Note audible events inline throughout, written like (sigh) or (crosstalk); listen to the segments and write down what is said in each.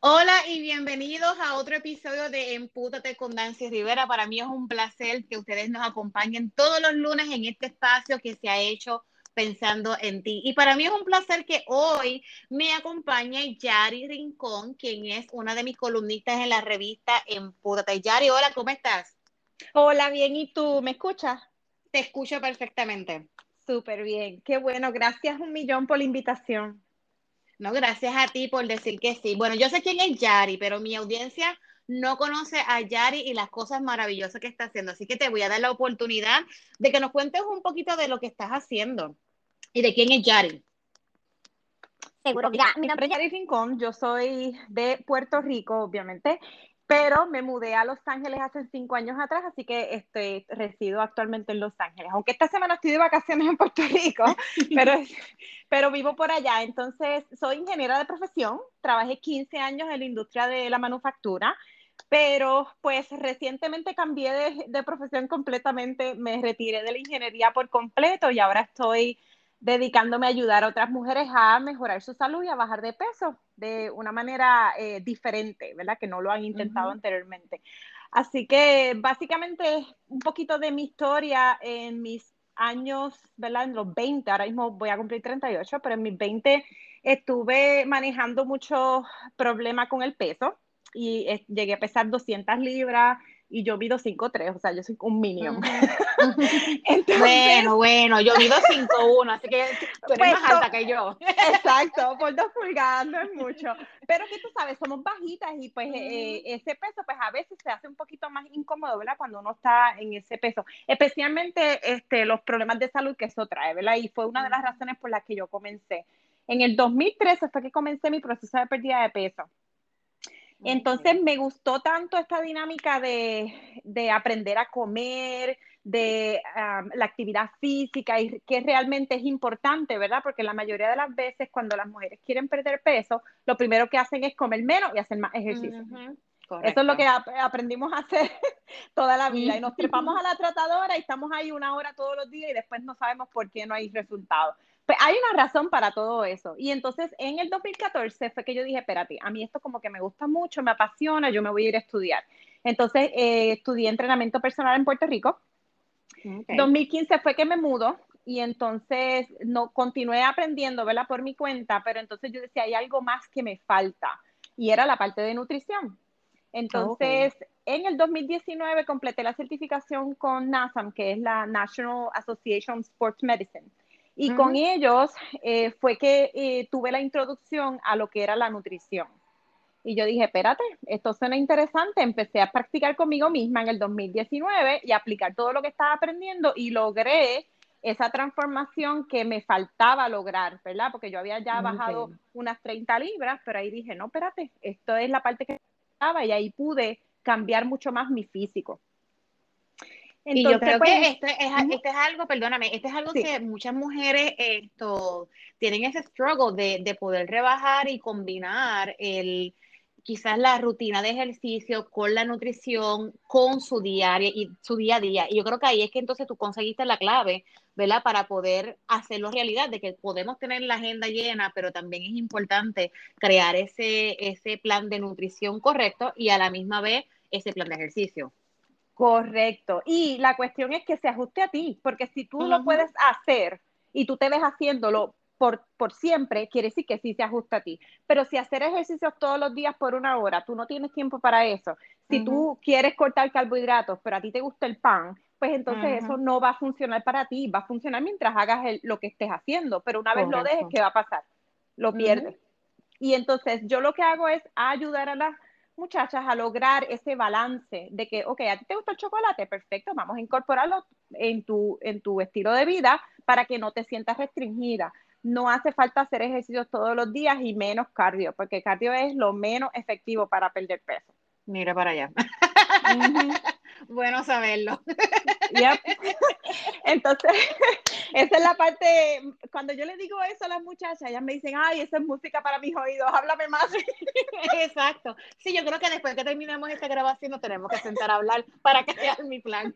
Hola y bienvenidos a otro episodio de Empútate con Nancy Rivera. Para mí es un placer que ustedes nos acompañen todos los lunes en este espacio que se ha hecho pensando en ti. Y para mí es un placer que hoy me acompañe Yari Rincón, quien es una de mis columnistas en la revista Empútate. Yari, hola, ¿cómo estás? Hola, bien, ¿y tú? ¿Me escuchas? Te escucho perfectamente. Súper bien, qué bueno, gracias un millón por la invitación. No, gracias a ti por decir que sí. Bueno, yo sé quién es Yari, pero mi audiencia no conoce a Yari y las cosas maravillosas que está haciendo. Así que te voy a dar la oportunidad de que nos cuentes un poquito de lo que estás haciendo y de quién es Yari. Seguro, mira, mi nombre es Yari Rincón, yo soy de Puerto Rico, obviamente, pero me mudé a Los Ángeles hace cinco años atrás, así que este, resido actualmente en Los Ángeles. Aunque esta semana estoy de vacaciones en Puerto Rico, (laughs) pero, pero vivo por allá. Entonces, soy ingeniera de profesión, trabajé 15 años en la industria de la manufactura, pero pues recientemente cambié de, de profesión completamente, me retiré de la ingeniería por completo y ahora estoy dedicándome a ayudar a otras mujeres a mejorar su salud y a bajar de peso de una manera eh, diferente, ¿verdad? Que no lo han intentado anteriormente. Así que básicamente un poquito de mi historia en mis años, ¿verdad? En los 20, ahora mismo voy a cumplir 38, pero en mis 20 estuve manejando muchos problemas con el peso y eh, llegué a pesar 200 libras, y yo mido 5'3, o sea, yo soy un minion. (laughs) bueno, bueno, yo mido 5'1, así que tú eres más pues, alta que yo. Exacto, por dos pulgadas no es (laughs) mucho. Pero que tú sabes, somos bajitas y pues eh, ese peso pues a veces se hace un poquito más incómodo, ¿verdad? Cuando uno está en ese peso. Especialmente este, los problemas de salud que eso trae, ¿verdad? Y fue una de las razones por las que yo comencé. En el 2013 fue que comencé mi proceso de pérdida de peso. Entonces me gustó tanto esta dinámica de, aprender a comer, de la actividad física y que realmente es importante, ¿verdad? Porque la mayoría de las veces cuando las mujeres quieren perder peso, lo primero que hacen es comer menos y hacer más ejercicio. Eso es lo que aprendimos a hacer (laughs) toda la vida. Y nos trepamos a (laughs) la tratadora y estamos ahí una hora todos los días y después no sabemos por qué no hay resultados. Pues hay una razón para todo eso. Y entonces en el 2014 fue que yo dije, espérate, a mí esto como que me gusta mucho, me apasiona, yo me voy a ir a estudiar. Entonces eh, estudié entrenamiento personal en Puerto Rico. 2015 fue que me mudo y entonces no continué aprendiendo, ¿verdad? Por mi cuenta, pero entonces yo decía, hay algo más que me falta y era la parte de nutrición. Entonces, en el 2019 completé la certificación con NASAM, que es la National Association of Sports Medicine. Y con ellos eh, fue que eh, tuve la introducción a lo que era la nutrición. Y yo dije, espérate, esto suena interesante. Empecé a practicar conmigo misma en el 2019 y aplicar todo lo que estaba aprendiendo y logré esa transformación que me faltaba lograr, ¿verdad? Porque yo había ya bajado unas 30 libras, pero ahí dije, no, espérate, esto es la parte que estaba y ahí pude cambiar mucho más mi físico y yo creo que pues, este es, este es algo, perdóname, este es algo que muchas mujeres esto, tienen ese struggle de, de, poder rebajar y combinar el quizás la rutina de ejercicio con la nutrición, con su diaria y su día a día. Y yo creo que ahí es que entonces tú conseguiste la clave, ¿verdad? Para poder hacerlo realidad, de que podemos tener la agenda llena, pero también es importante crear ese, ese plan de nutrición correcto y a la misma vez ese plan de ejercicio. Correcto. Y la cuestión es que se ajuste a ti, porque si tú lo puedes hacer y tú te ves haciéndolo por, por, siempre, quiere decir que sí se ajusta a ti. Pero si hacer ejercicios todos los días por una hora, tú no tienes tiempo para eso. Si tú quieres cortar carbohidratos, pero a ti te gusta el pan, pues entonces eso no va a funcionar para ti, va a funcionar mientras hagas lo que estés haciendo, pero una vez lo dejes, ¿qué va a pasar? Lo pierdes. Y entonces yo lo que hago es ayudar a las muchachas a lograr ese balance de que, ok, a ti te gusta el chocolate, perfecto, vamos a incorporarlo en tu, en tu estilo de vida para que no te sientas restringida. No hace falta hacer ejercicios todos los días y menos cardio, porque cardio es lo menos efectivo para perder peso. Mira para allá. (laughs) bueno saberlo. (laughs) Entonces, (laughs) esa es la parte, cuando yo le digo eso a las muchachas, ellas me dicen, ay, esa es música para mis oídos, háblame más. (laughs) Exacto. Sí, yo creo que después que terminemos esta grabación nos tenemos que sentar a hablar para crear mi plan.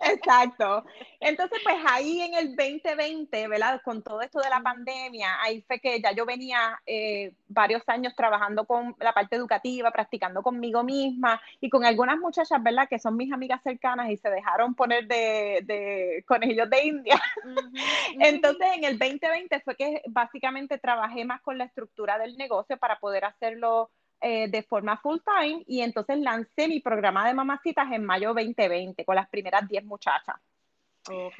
Exacto. Entonces, pues ahí en el 2020, ¿verdad? Con todo esto de la pandemia, ahí fue que ya yo venía eh, varios años trabajando con la parte educativa, practicando conmigo misma y con algunas muchachas, ¿verdad? Que son mis amigas cercanas y se dejaron poner de, de conejillos de India. (laughs) Entonces, en el 2020 fue que básicamente trabajé más con la estructura del negocio para poder hacerlo eh, de forma full time y entonces lancé mi programa de mamacitas en mayo 2020 con las primeras 10 muchachas.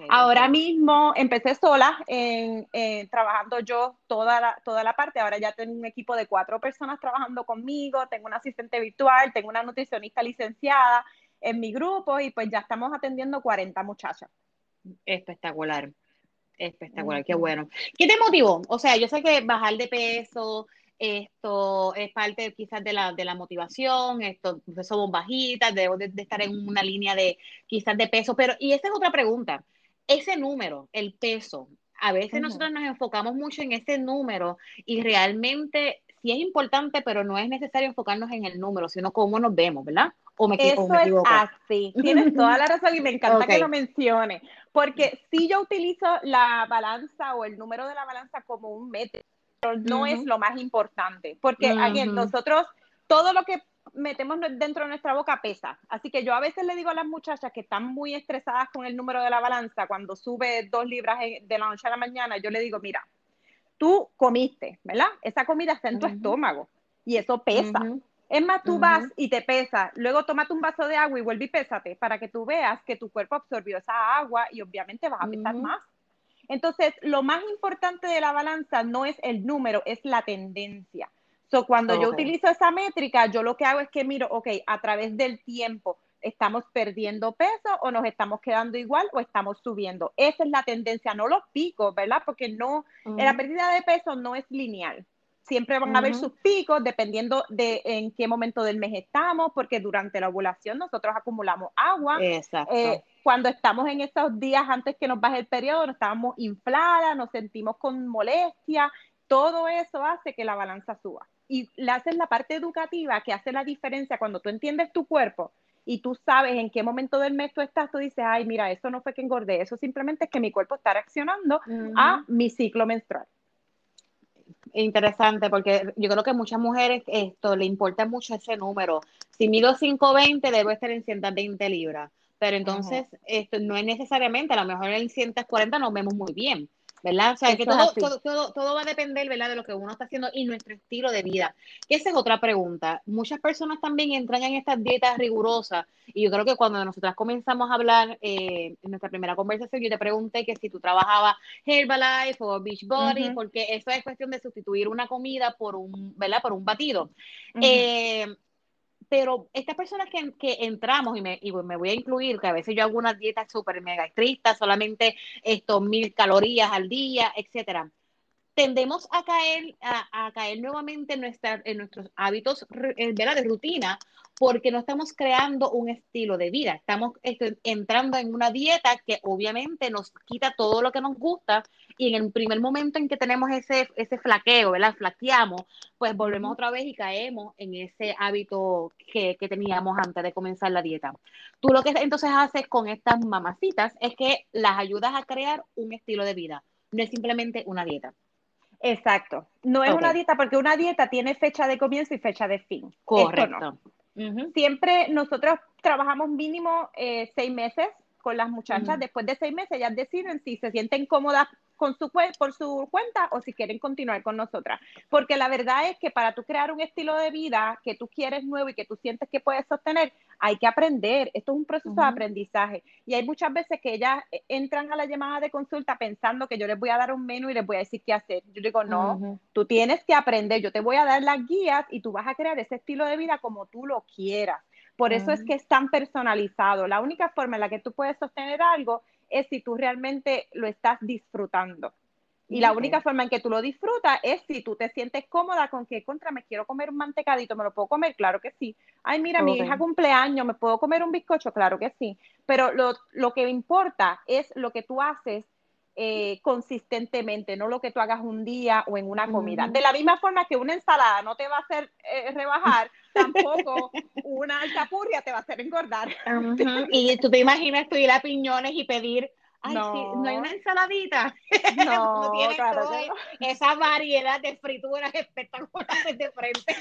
ahora mismo empecé sola en, trabajando yo toda la, toda la parte. Ahora ya tengo un equipo de cuatro personas trabajando conmigo, tengo un asistente virtual, tengo una nutricionista licenciada en mi grupo y pues ya estamos atendiendo 40 muchachas. Espectacular, espectacular, qué bueno. ¿Qué te motivó? O sea, yo sé que bajar de peso, esto es parte quizás de la, de la motivación, esto, pues, somos bajitas, debemos de, estar en una línea de quizás de peso, pero, y esa es otra pregunta, ese número, el peso, a veces nosotros nos enfocamos mucho en ese número y realmente sí es importante, pero no es necesario enfocarnos en el número, sino cómo nos vemos, ¿verdad? O me, Eso es así, tienes toda la razón y me encanta que (laughs) lo mencione, porque si yo utilizo la balanza o el número de la balanza como un método, no es lo más importante, porque aquí nosotros, todo lo que metemos dentro de nuestra boca pesa. Así que yo a veces le digo a las muchachas que están muy estresadas con el número de la balanza, cuando sube dos libras de la noche a la mañana, yo le digo, mira, tú comiste, ¿verdad? Esa comida está en tu estómago y eso pesa. Es más, tú vas y te pesas, luego tómate un vaso de agua y vuelve y pésate para que tú veas que tu cuerpo absorbió esa agua y obviamente vas a pesar más. Entonces, lo más importante de la balanza no es el número, es la tendencia. So, cuando yo utilizo esa métrica, yo lo que hago es que miro, ok, a través del tiempo, ¿estamos perdiendo peso o nos estamos quedando igual o estamos subiendo? Esa es la tendencia, no los picos, ¿verdad? Porque no, la pérdida de peso no es lineal. Siempre van a haber sus picos dependiendo de en qué momento del mes estamos, porque durante la ovulación nosotros acumulamos agua. Exacto. Eh, cuando estamos en esos días antes que nos baje el periodo, nos estamos infladas, nos sentimos con molestia, todo eso hace que la balanza suba. Y le haces la parte educativa que hace la diferencia cuando tú entiendes tu cuerpo y tú sabes en qué momento del mes tú estás, tú dices, ay, mira, eso no fue que engordé, eso simplemente es que mi cuerpo está reaccionando a mi ciclo menstrual. Interesante, porque yo creo que muchas mujeres esto le importa mucho ese número. Si mido 520, debo estar en 120 libras. Pero entonces esto no es necesariamente, a lo mejor en 140 nos vemos muy bien, ¿verdad? O sea, que todo, todo, todo, va a depender, ¿verdad? De lo que uno está haciendo y nuestro estilo de vida. Esa es otra pregunta. Muchas personas también entran en estas dietas rigurosas y yo creo que cuando nosotras comenzamos a hablar eh, en nuestra primera conversación, yo te pregunté que si tú trabajabas Herbalife o Beachbody, porque eso es cuestión de sustituir una comida por un, ¿verdad? Por un batido pero estas personas que, que entramos, y me, y me, voy a incluir, que a veces yo hago una dieta súper mega estricta, solamente estos mil calorías al día, etcétera, tendemos a caer, a, a caer nuevamente en, nuestra, en nuestros hábitos eh, de rutina porque no estamos creando un estilo de vida, estamos este, entrando en una dieta que obviamente nos quita todo lo que nos gusta y en el primer momento en que tenemos ese, ese flaqueo, ¿verdad? Flaqueamos, pues volvemos otra vez y caemos en ese hábito que, que teníamos antes de comenzar la dieta. Tú lo que entonces haces con estas mamacitas es que las ayudas a crear un estilo de vida, no es simplemente una dieta. Exacto. No es una dieta porque una dieta tiene fecha de comienzo y fecha de fin. Correcto. Siempre nosotros trabajamos mínimo eh, seis meses con las muchachas. Después de seis meses ellas deciden si se sienten cómodas con su, por su cuenta o si quieren continuar con nosotras. Porque la verdad es que para tú crear un estilo de vida que tú quieres nuevo y que tú sientes que puedes sostener, hay que aprender. Esto es un proceso de aprendizaje. Y hay muchas veces que ellas eh, entran a la llamada de consulta pensando que yo les voy a dar un menú y les voy a decir qué hacer. Yo digo, no, tú tienes que aprender. Yo te voy a dar las guías y tú vas a crear ese estilo de vida como tú lo quieras. Por eso es que es tan personalizado. La única forma en la que tú puedes sostener algo es si tú realmente lo estás disfrutando. Y la única forma en que tú lo disfrutas es si tú te sientes cómoda con que, contra, me quiero comer un mantecadito, ¿me lo puedo comer? Claro que sí. Ay, mira, mi hija cumpleaños, ¿me puedo comer un bizcocho? Claro que sí. Pero lo, lo que importa es lo que tú haces eh, consistentemente, no lo que tú hagas un día o en una comida. De la misma forma que una ensalada no te va a hacer eh, rebajar, (laughs) tampoco una alcapurria te va a hacer engordar. (laughs) Y tú te imaginas tú ir a piñones y pedir Ay, no. Sí, no hay una ensaladita. (laughs) No, no tiene esa variedad de frituras espectaculares de frente.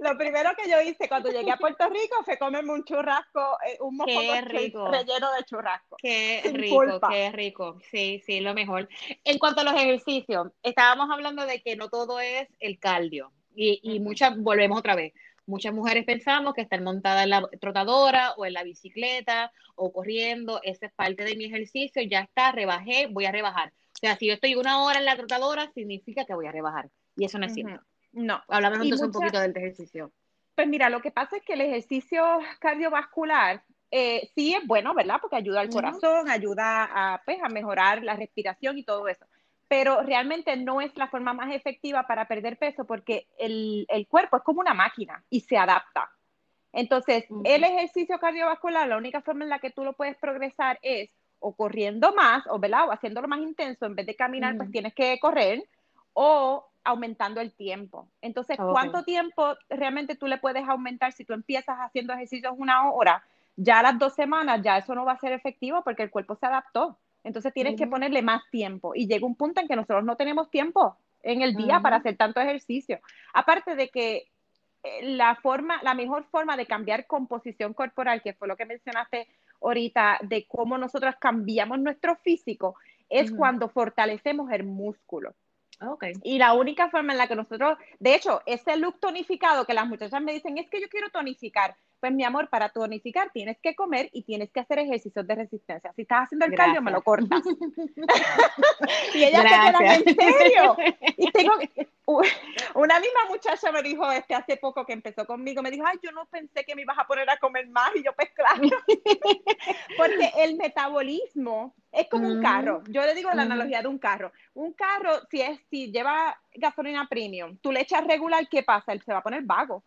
Lo primero que yo hice cuando llegué a Puerto Rico fue comerme un churrasco, eh, un mofongo relleno de churrasco. Qué rico, qué rico. Sí, sí, lo mejor. En cuanto a los ejercicios, estábamos hablando de que no todo es el cardio. Y, y muchas, volvemos otra vez, muchas mujeres pensamos que estar montada en la trotadora o en la bicicleta o corriendo, esa es parte de mi ejercicio, ya está, rebajé, voy a rebajar. O sea, si yo estoy una hora en la trotadora, significa que voy a rebajar. Y eso no es cierto. No. Hablamos entonces un poquito del ejercicio. Pues mira, lo que pasa es que el ejercicio cardiovascular eh, sí es bueno, ¿verdad? Porque ayuda al corazón, ayuda a, pues, a mejorar la respiración y todo eso. Pero realmente no es la forma más efectiva para perder peso porque el, el cuerpo es como una máquina y se adapta. Entonces, el ejercicio cardiovascular, la única forma en la que tú lo puedes progresar es o corriendo más, o, ¿verdad? o haciéndolo más intenso, en vez de caminar, pues tienes que correr, o aumentando el tiempo. Entonces, ¿cuánto tiempo realmente tú le puedes aumentar si tú empiezas haciendo ejercicios una hora? Ya a las dos semanas, ya eso no va a ser efectivo porque el cuerpo se adaptó. Entonces tienes que ponerle más tiempo y llega un punto en que nosotros no tenemos tiempo en el día para hacer tanto ejercicio. Aparte de que eh, la forma, la mejor forma de cambiar composición corporal, que fue lo que mencionaste ahorita, de cómo nosotros cambiamos nuestro físico, es cuando fortalecemos el músculo. Okay. Y la única forma en la que nosotros, de hecho, ese look tonificado que las muchachas me dicen es que yo quiero tonificar. Pues mi amor, para tonificar tienes que comer y tienes que hacer ejercicios de resistencia. Si estás haciendo el cardio, me lo cortas. (laughs) y ella se quedan en serio. Y tengo (laughs) una misma muchacha me dijo este hace poco que empezó conmigo, me dijo, ay, yo no pensé que me ibas a poner a comer más. Y yo, pues claro. (laughs) Porque el metabolismo es como un carro. Yo le digo la analogía de un carro. Un carro, si es, si lleva gasolina premium, tú le echas regular, ¿qué pasa? Él se va a poner vago.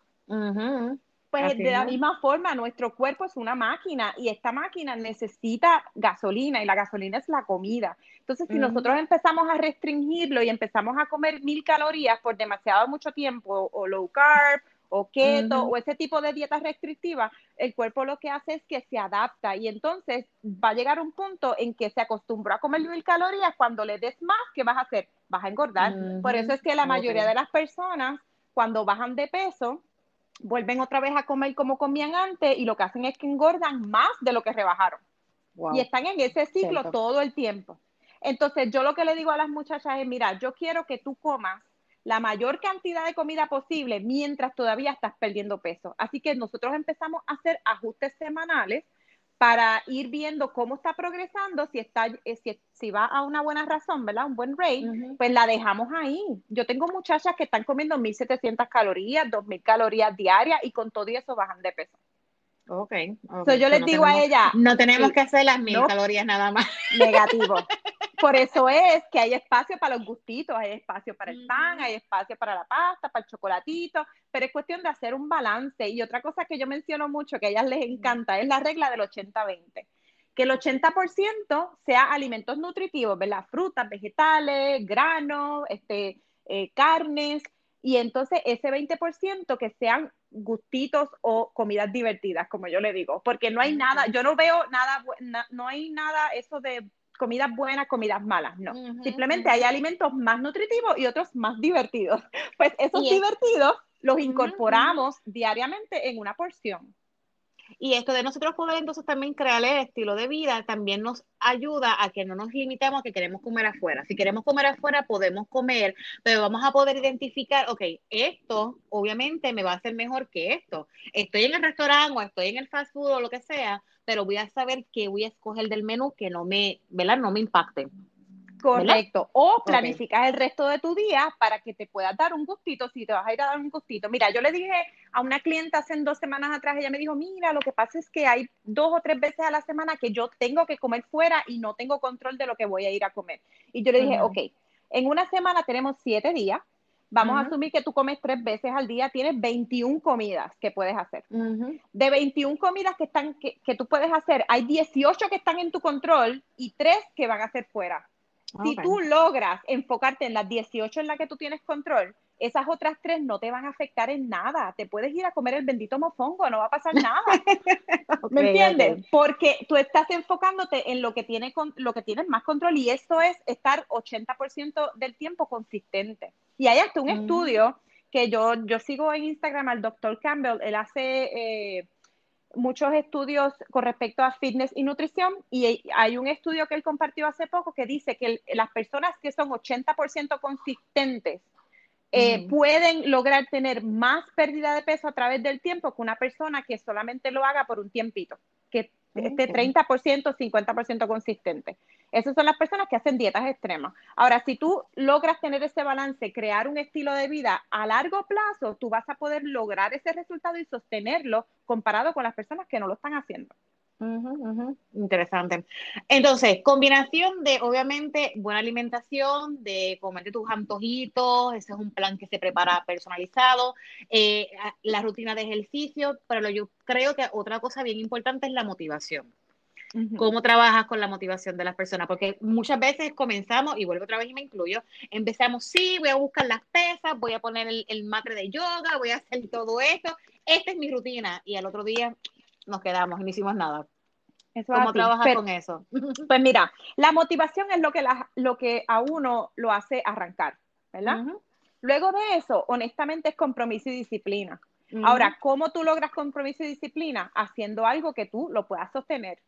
Pues de la misma forma, nuestro cuerpo es una máquina y esta máquina necesita gasolina y la gasolina es la comida. Entonces, si nosotros empezamos a restringirlo y empezamos a comer mil calorías por demasiado mucho tiempo o low carb o keto o ese tipo de dietas restrictivas, el cuerpo lo que hace es que se adapta y entonces va a llegar un punto en que se acostumbró a comer mil calorías, cuando le des más, ¿qué vas a hacer? Vas a engordar. Por eso es que la mayoría de las personas, cuando bajan de peso, vuelven otra vez a comer como comían antes y lo que hacen es que engordan más de lo que rebajaron. Y están en ese ciclo todo el tiempo. Entonces, yo lo que le digo a las muchachas es, mira, yo quiero que tú comas la mayor cantidad de comida posible mientras todavía estás perdiendo peso. Así que nosotros empezamos a hacer ajustes semanales para ir viendo cómo está progresando, si, está, eh, si, si va a una buena razón, ¿verdad? Un buen rate, pues la dejamos ahí. Yo tengo muchachas que están comiendo 1.700 calorías, 2.000 calorías diarias y con todo eso bajan de peso. Ok. okay. yo les digo a ella. No tenemos que hacer las mil calorías nada más. Negativo. (laughs) Por eso es que hay espacio para los gustitos, hay espacio para el pan, hay espacio para la pasta, para el chocolatito, pero es cuestión de hacer un balance. Y otra cosa que yo menciono mucho, que a ellas les encanta, es la regla del 80-20. Que el 80% sea alimentos nutritivos, ¿verdad? Frutas, vegetales, granos, este, eh, carnes, y entonces ese 20% que sean gustitos o comidas divertidas, como yo le digo, porque no hay nada, yo no veo nada, no hay nada eso de comidas buenas, comidas malas, no. Simplemente hay alimentos más nutritivos y otros más divertidos. (laughs) Pues esos divertidos los incorporamos diariamente en una porción. Y esto de nosotros poder entonces también crear el estilo de vida también nos ayuda a que no nos limitemos a que queremos comer afuera. Si queremos comer afuera, podemos comer, pero vamos a poder identificar, ok, esto obviamente me va a hacer mejor que esto. Estoy en el restaurante o estoy en el fast food o lo que sea, pero voy a saber qué voy a escoger del menú que no me, ¿verdad? No me impacte. Correcto. O planificas el resto de tu día para que te puedas dar un gustito, si te vas a ir a dar un gustito. Mira, yo le dije a una clienta hace dos semanas atrás, ella me dijo, mira, lo que pasa es que hay dos o tres veces a la semana que yo tengo que comer fuera y no tengo control de lo que voy a ir a comer. Y yo le dije, ok, en una semana tenemos siete días, vamos a asumir que tú comes tres veces al día, tienes 21 comidas que puedes hacer. De 21 comidas que, están, que, que, tú puedes hacer, hay 18 que están en tu control y tres que van a ser fuera. Si tú logras enfocarte en las 18 en las que tú tienes control, esas otras tres no te van a afectar en nada. Te puedes ir a comer el bendito mofongo, no va a pasar nada. (laughs) ¿Me entiendes? Porque tú estás enfocándote en lo que, tiene, lo que tienes más control y eso es estar 80% del tiempo consistente. Y hay hasta un mm. estudio que yo, yo sigo en Instagram al doctor Campbell, él hace eh, muchos estudios con respecto a fitness y nutrición y hay un estudio que él compartió hace poco que dice que las personas que son 80% consistentes eh, pueden lograr tener más pérdida de peso a través del tiempo que una persona que solamente lo haga por un tiempito, que esté 30%, 50% consistente. Esas son las personas que hacen dietas extremas. Ahora, si tú logras tener ese balance, crear un estilo de vida a largo plazo, tú vas a poder lograr ese resultado y sostenerlo comparado con las personas que no lo están haciendo. Interesante. Entonces, combinación de, obviamente, buena alimentación, de comerte tus antojitos, ese es un plan que se prepara personalizado, eh, la rutina de ejercicio, pero yo creo que otra cosa bien importante es la motivación. ¿Cómo trabajas con la motivación de las personas? Porque muchas veces comenzamos, y vuelvo otra vez y me incluyo, empezamos, sí, voy a buscar las pesas, voy a poner el, el matre de yoga, voy a hacer todo esto, esta es mi rutina, y al otro día nos quedamos y no hicimos nada. ¿Cómo trabajas con eso? (laughs) Pues mira, la motivación es lo que, lo que a uno lo hace arrancar, ¿verdad? Luego de eso, honestamente, es compromiso y disciplina. Ahora, ¿cómo tú logras compromiso y disciplina? Haciendo algo que tú lo puedas sostener.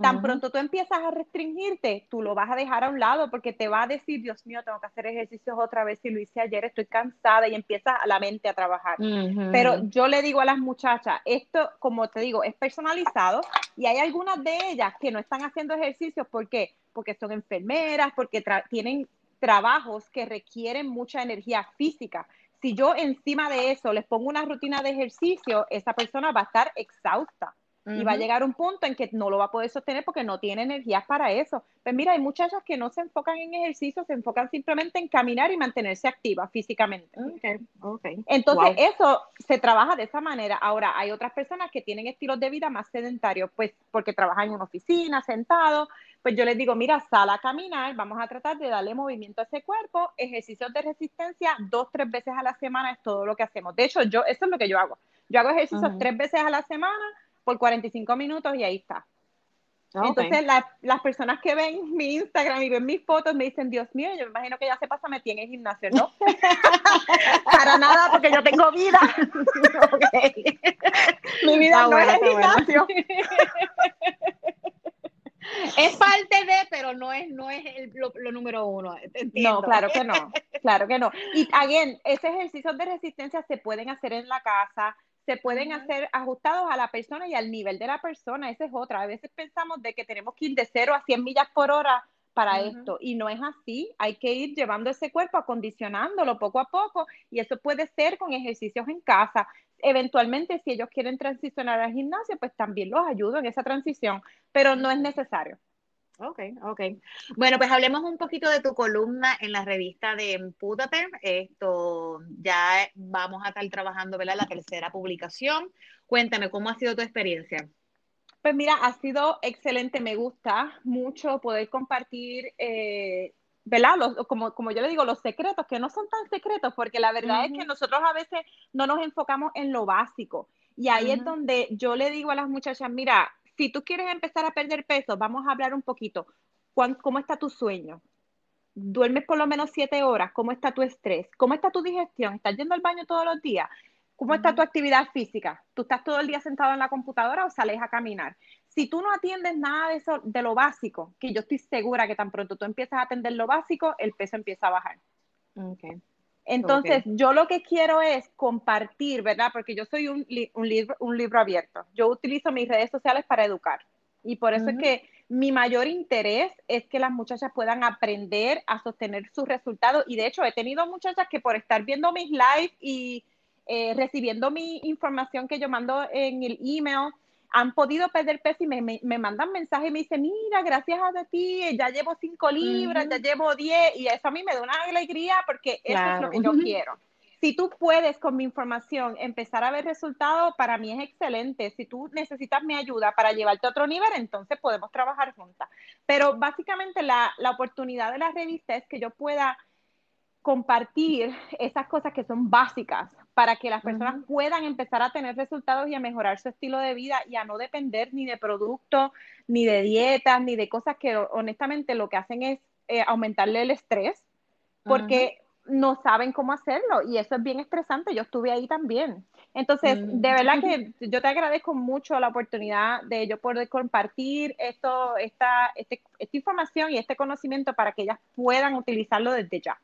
Tan pronto tú empiezas a restringirte, tú lo vas a dejar a un lado porque te va a decir, Dios mío, tengo que hacer ejercicios otra vez, si lo hice ayer, estoy cansada y empieza la mente a trabajar. Pero yo le digo a las muchachas, esto, como te digo, es personalizado y hay algunas de ellas que no están haciendo ejercicios, ¿por qué? Porque son enfermeras, porque tienen trabajos que requieren mucha energía física. Si yo encima de eso les pongo una rutina de ejercicio, esa persona va a estar exhausta. Y va a llegar un punto en que no lo va a poder sostener porque no tiene energías para eso. Pues mira, hay muchachas que no se enfocan en ejercicio, se enfocan simplemente en caminar y mantenerse activas físicamente. Entonces, eso se trabaja de esa manera. Ahora, hay otras personas que tienen estilos de vida más sedentarios, pues porque trabajan en una oficina, sentado. Pues yo les digo, mira, sal a caminar, vamos a tratar de darle movimiento a ese cuerpo, ejercicios de resistencia dos, tres veces a la semana es todo lo que hacemos. De hecho, yo, eso es lo que yo hago. Yo hago ejercicios tres veces a la semana por 45 minutos y ahí está. Entonces, las personas que ven mi Instagram y ven mis fotos me dicen, Dios mío, yo me imagino que ya se pasa metí en el gimnasio, ¿no? (laughs) Para nada, porque yo tengo vida. (laughs) Mi vida no es el gimnasio. (laughs) es parte de, pero no es, no es lo, número uno. No, claro que no, claro que no. Y again, ese ejercicio de resistencia se pueden hacer en la casa, se pueden hacer ajustados a la persona y al nivel de la persona. Esa es otra. A veces pensamos de que tenemos que ir de 0 a 100 millas por hora para esto y no es así. Hay que ir llevando ese cuerpo, acondicionándolo poco a poco y eso puede ser con ejercicios en casa. Eventualmente, si ellos quieren transicionar al gimnasio, pues también los ayudo en esa transición, pero no es necesario. Ok, ok. Bueno, pues hablemos un poquito de tu columna en la revista de Empúdate. Esto ya vamos a estar trabajando, ¿verdad? La tercera publicación. Cuéntame, ¿cómo ha sido tu experiencia? Pues mira, ha sido excelente. Me gusta mucho poder compartir, eh, ¿verdad? como, como yo le digo, los secretos, que no son tan secretos, porque la verdad es que nosotros a veces no nos enfocamos en lo básico. Y ahí es donde yo le digo a las muchachas, mira, si tú quieres empezar a perder peso, vamos a hablar un poquito. ¿Cómo está tu sueño? ¿Duermes por lo menos siete horas? ¿Cómo está tu estrés? ¿Cómo está tu digestión? ¿Estás yendo al baño todos los días? ¿Cómo está tu actividad física? ¿Tú estás todo el día sentado en la computadora o sales a caminar? Si tú no atiendes nada de eso, de lo básico, que yo estoy segura que tan pronto tú empiezas a atender lo básico, el peso empieza a bajar. Okay. Entonces, yo lo que quiero es compartir, ¿verdad? Porque yo soy un, libro, un libro abierto. Yo utilizo mis redes sociales para educar. Y por eso es que mi mayor interés es que las muchachas puedan aprender a sostener sus resultados. Y de hecho, he tenido muchachas que por estar viendo mis lives y eh, recibiendo mi información que yo mando en el email, han podido perder peso y me, me, mandan mensajes y me dicen, mira, gracias a ti, ya llevo cinco libras, ya llevo diez, y eso a mí me da una alegría porque eso es lo que yo quiero. si tú puedes con mi información empezar a ver resultados, para mí es excelente. Si tú necesitas mi ayuda para llevarte a otro nivel, entonces podemos trabajar juntas. Pero básicamente la, la oportunidad de la revista es que yo pueda compartir esas cosas que son básicas para que las personas puedan empezar a tener resultados y a mejorar su estilo de vida y a no depender ni de productos, ni de dietas, ni de cosas que honestamente lo que hacen es eh, aumentarle el estrés, porque no saben cómo hacerlo y eso es bien estresante. Yo estuve ahí también. Entonces, mm. de verdad que (laughs) yo te agradezco mucho la oportunidad de yo poder compartir esto, esta, este, esta información y este conocimiento para que ellas puedan utilizarlo desde ya.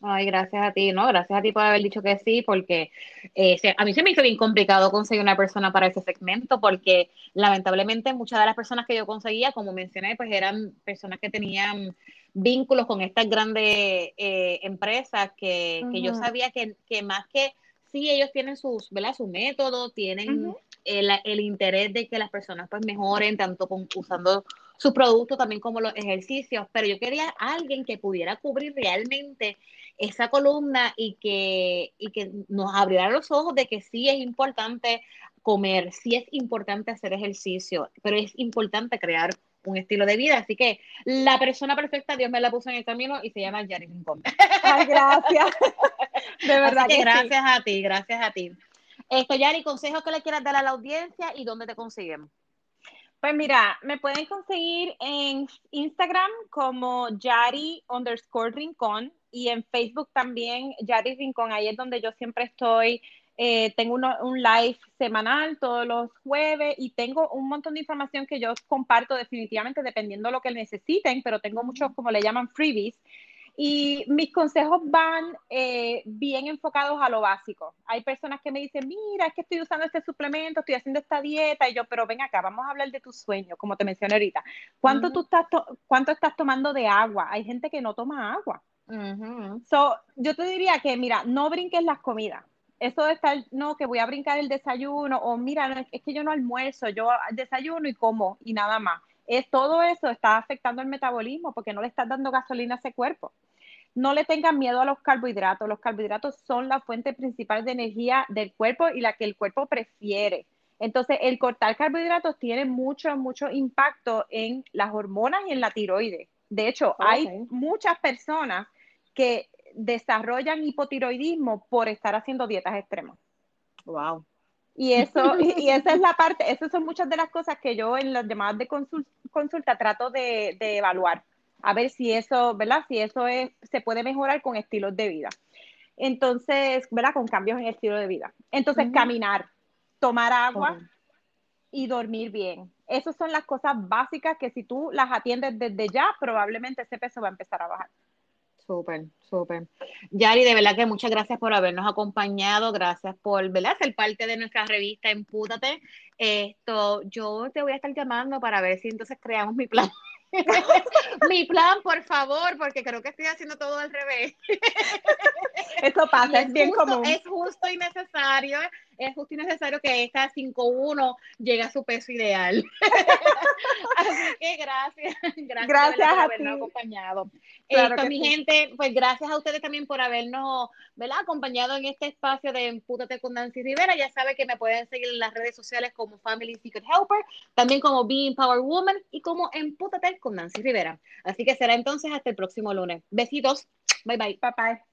Ay, gracias a ti, ¿no? Gracias a ti por haber dicho que sí, porque eh, a mí se me hizo bien complicado conseguir una persona para ese segmento, porque lamentablemente muchas de las personas que yo conseguía, como mencioné, pues eran personas que tenían vínculos con estas grandes eh, empresas que, que, yo sabía que, que, más que sí, ellos tienen sus, ¿verdad? Su método, tienen el, el, interés de que las personas pues mejoren, tanto con, usando su producto también como los ejercicios, pero yo quería alguien que pudiera cubrir realmente esa columna y que, y que nos abriera los ojos de que sí es importante comer, sí es importante hacer ejercicio, pero es importante crear un estilo de vida. Así que la persona perfecta, Dios me la puso en el camino y se llama Yari Rincón. Ay, gracias. (laughs) De verdad. que, gracias a ti, gracias a ti. Esto, Yari, consejos que le quieras dar a la audiencia y dónde te consiguen. Pues mira, me pueden conseguir en Instagram como Yari underscore Rincón y en Facebook también Yari Rincón. Ahí es donde yo siempre estoy. Eh, tengo un live semanal todos los jueves y tengo un montón de información que yo comparto definitivamente dependiendo de lo que necesiten, pero tengo muchos, como le llaman, freebies y mis consejos van eh, bien enfocados a lo básico. Hay personas que me dicen, mira, es que estoy usando este suplemento, estoy haciendo esta dieta, y yo, pero ven acá, vamos a hablar de tu sueño, como te mencioné ahorita. ¿Cuánto, tú estás ¿Cuánto estás tomando de agua? Hay gente que no toma agua. So, yo te diría que, mira, no brinques las comidas. Eso de estar, no, que voy a brincar el desayuno, o mira, es que yo no almuerzo, yo desayuno y como, y nada más es todo eso está afectando el metabolismo porque no le estás dando gasolina a ese cuerpo. No le tengan miedo a los carbohidratos. Los carbohidratos son la fuente principal de energía del cuerpo y la que el cuerpo prefiere. Entonces, el cortar carbohidratos tiene mucho, mucho impacto en las hormonas y en la tiroides. De hecho, hay muchas personas que desarrollan hipotiroidismo por estar haciendo dietas extremas. Wow. Y eso, (laughs) y esa es la parte, esas son muchas de las cosas que yo en las llamadas de consulta, trato de, evaluar, a ver si eso, ¿verdad? Si eso es, se puede mejorar con estilos de vida. Entonces, ¿verdad? Con cambios en el estilo de vida. Entonces, caminar, tomar agua y dormir bien. Esas son las cosas básicas que si tú las atiendes desde ya, probablemente ese peso va a empezar a bajar. Súper, súper. Yari, de verdad que muchas gracias por habernos acompañado, gracias por ¿verdad? ser parte de nuestra revista Empútate. Esto, yo te voy a estar llamando para ver si entonces creamos mi plan. (laughs) mi plan, por favor, porque creo que estoy haciendo todo al revés. Eso pasa, es, bien común. Es justo y necesario es justo y necesario que esta 5-1 llegue a su peso ideal. (laughs) Así que gracias, (laughs) gracias, por habernos acompañado. Esto, mi gente, pues gracias a ustedes también por habernos ¿verdad? acompañado en este espacio de Empútate con Nancy Rivera. Ya saben que me pueden seguir en las redes sociales como Family Secret Helper, también como Being Power Woman y como Empútate con Nancy Rivera. Así que será entonces hasta el próximo lunes. Besitos. Bye bye. Bye bye.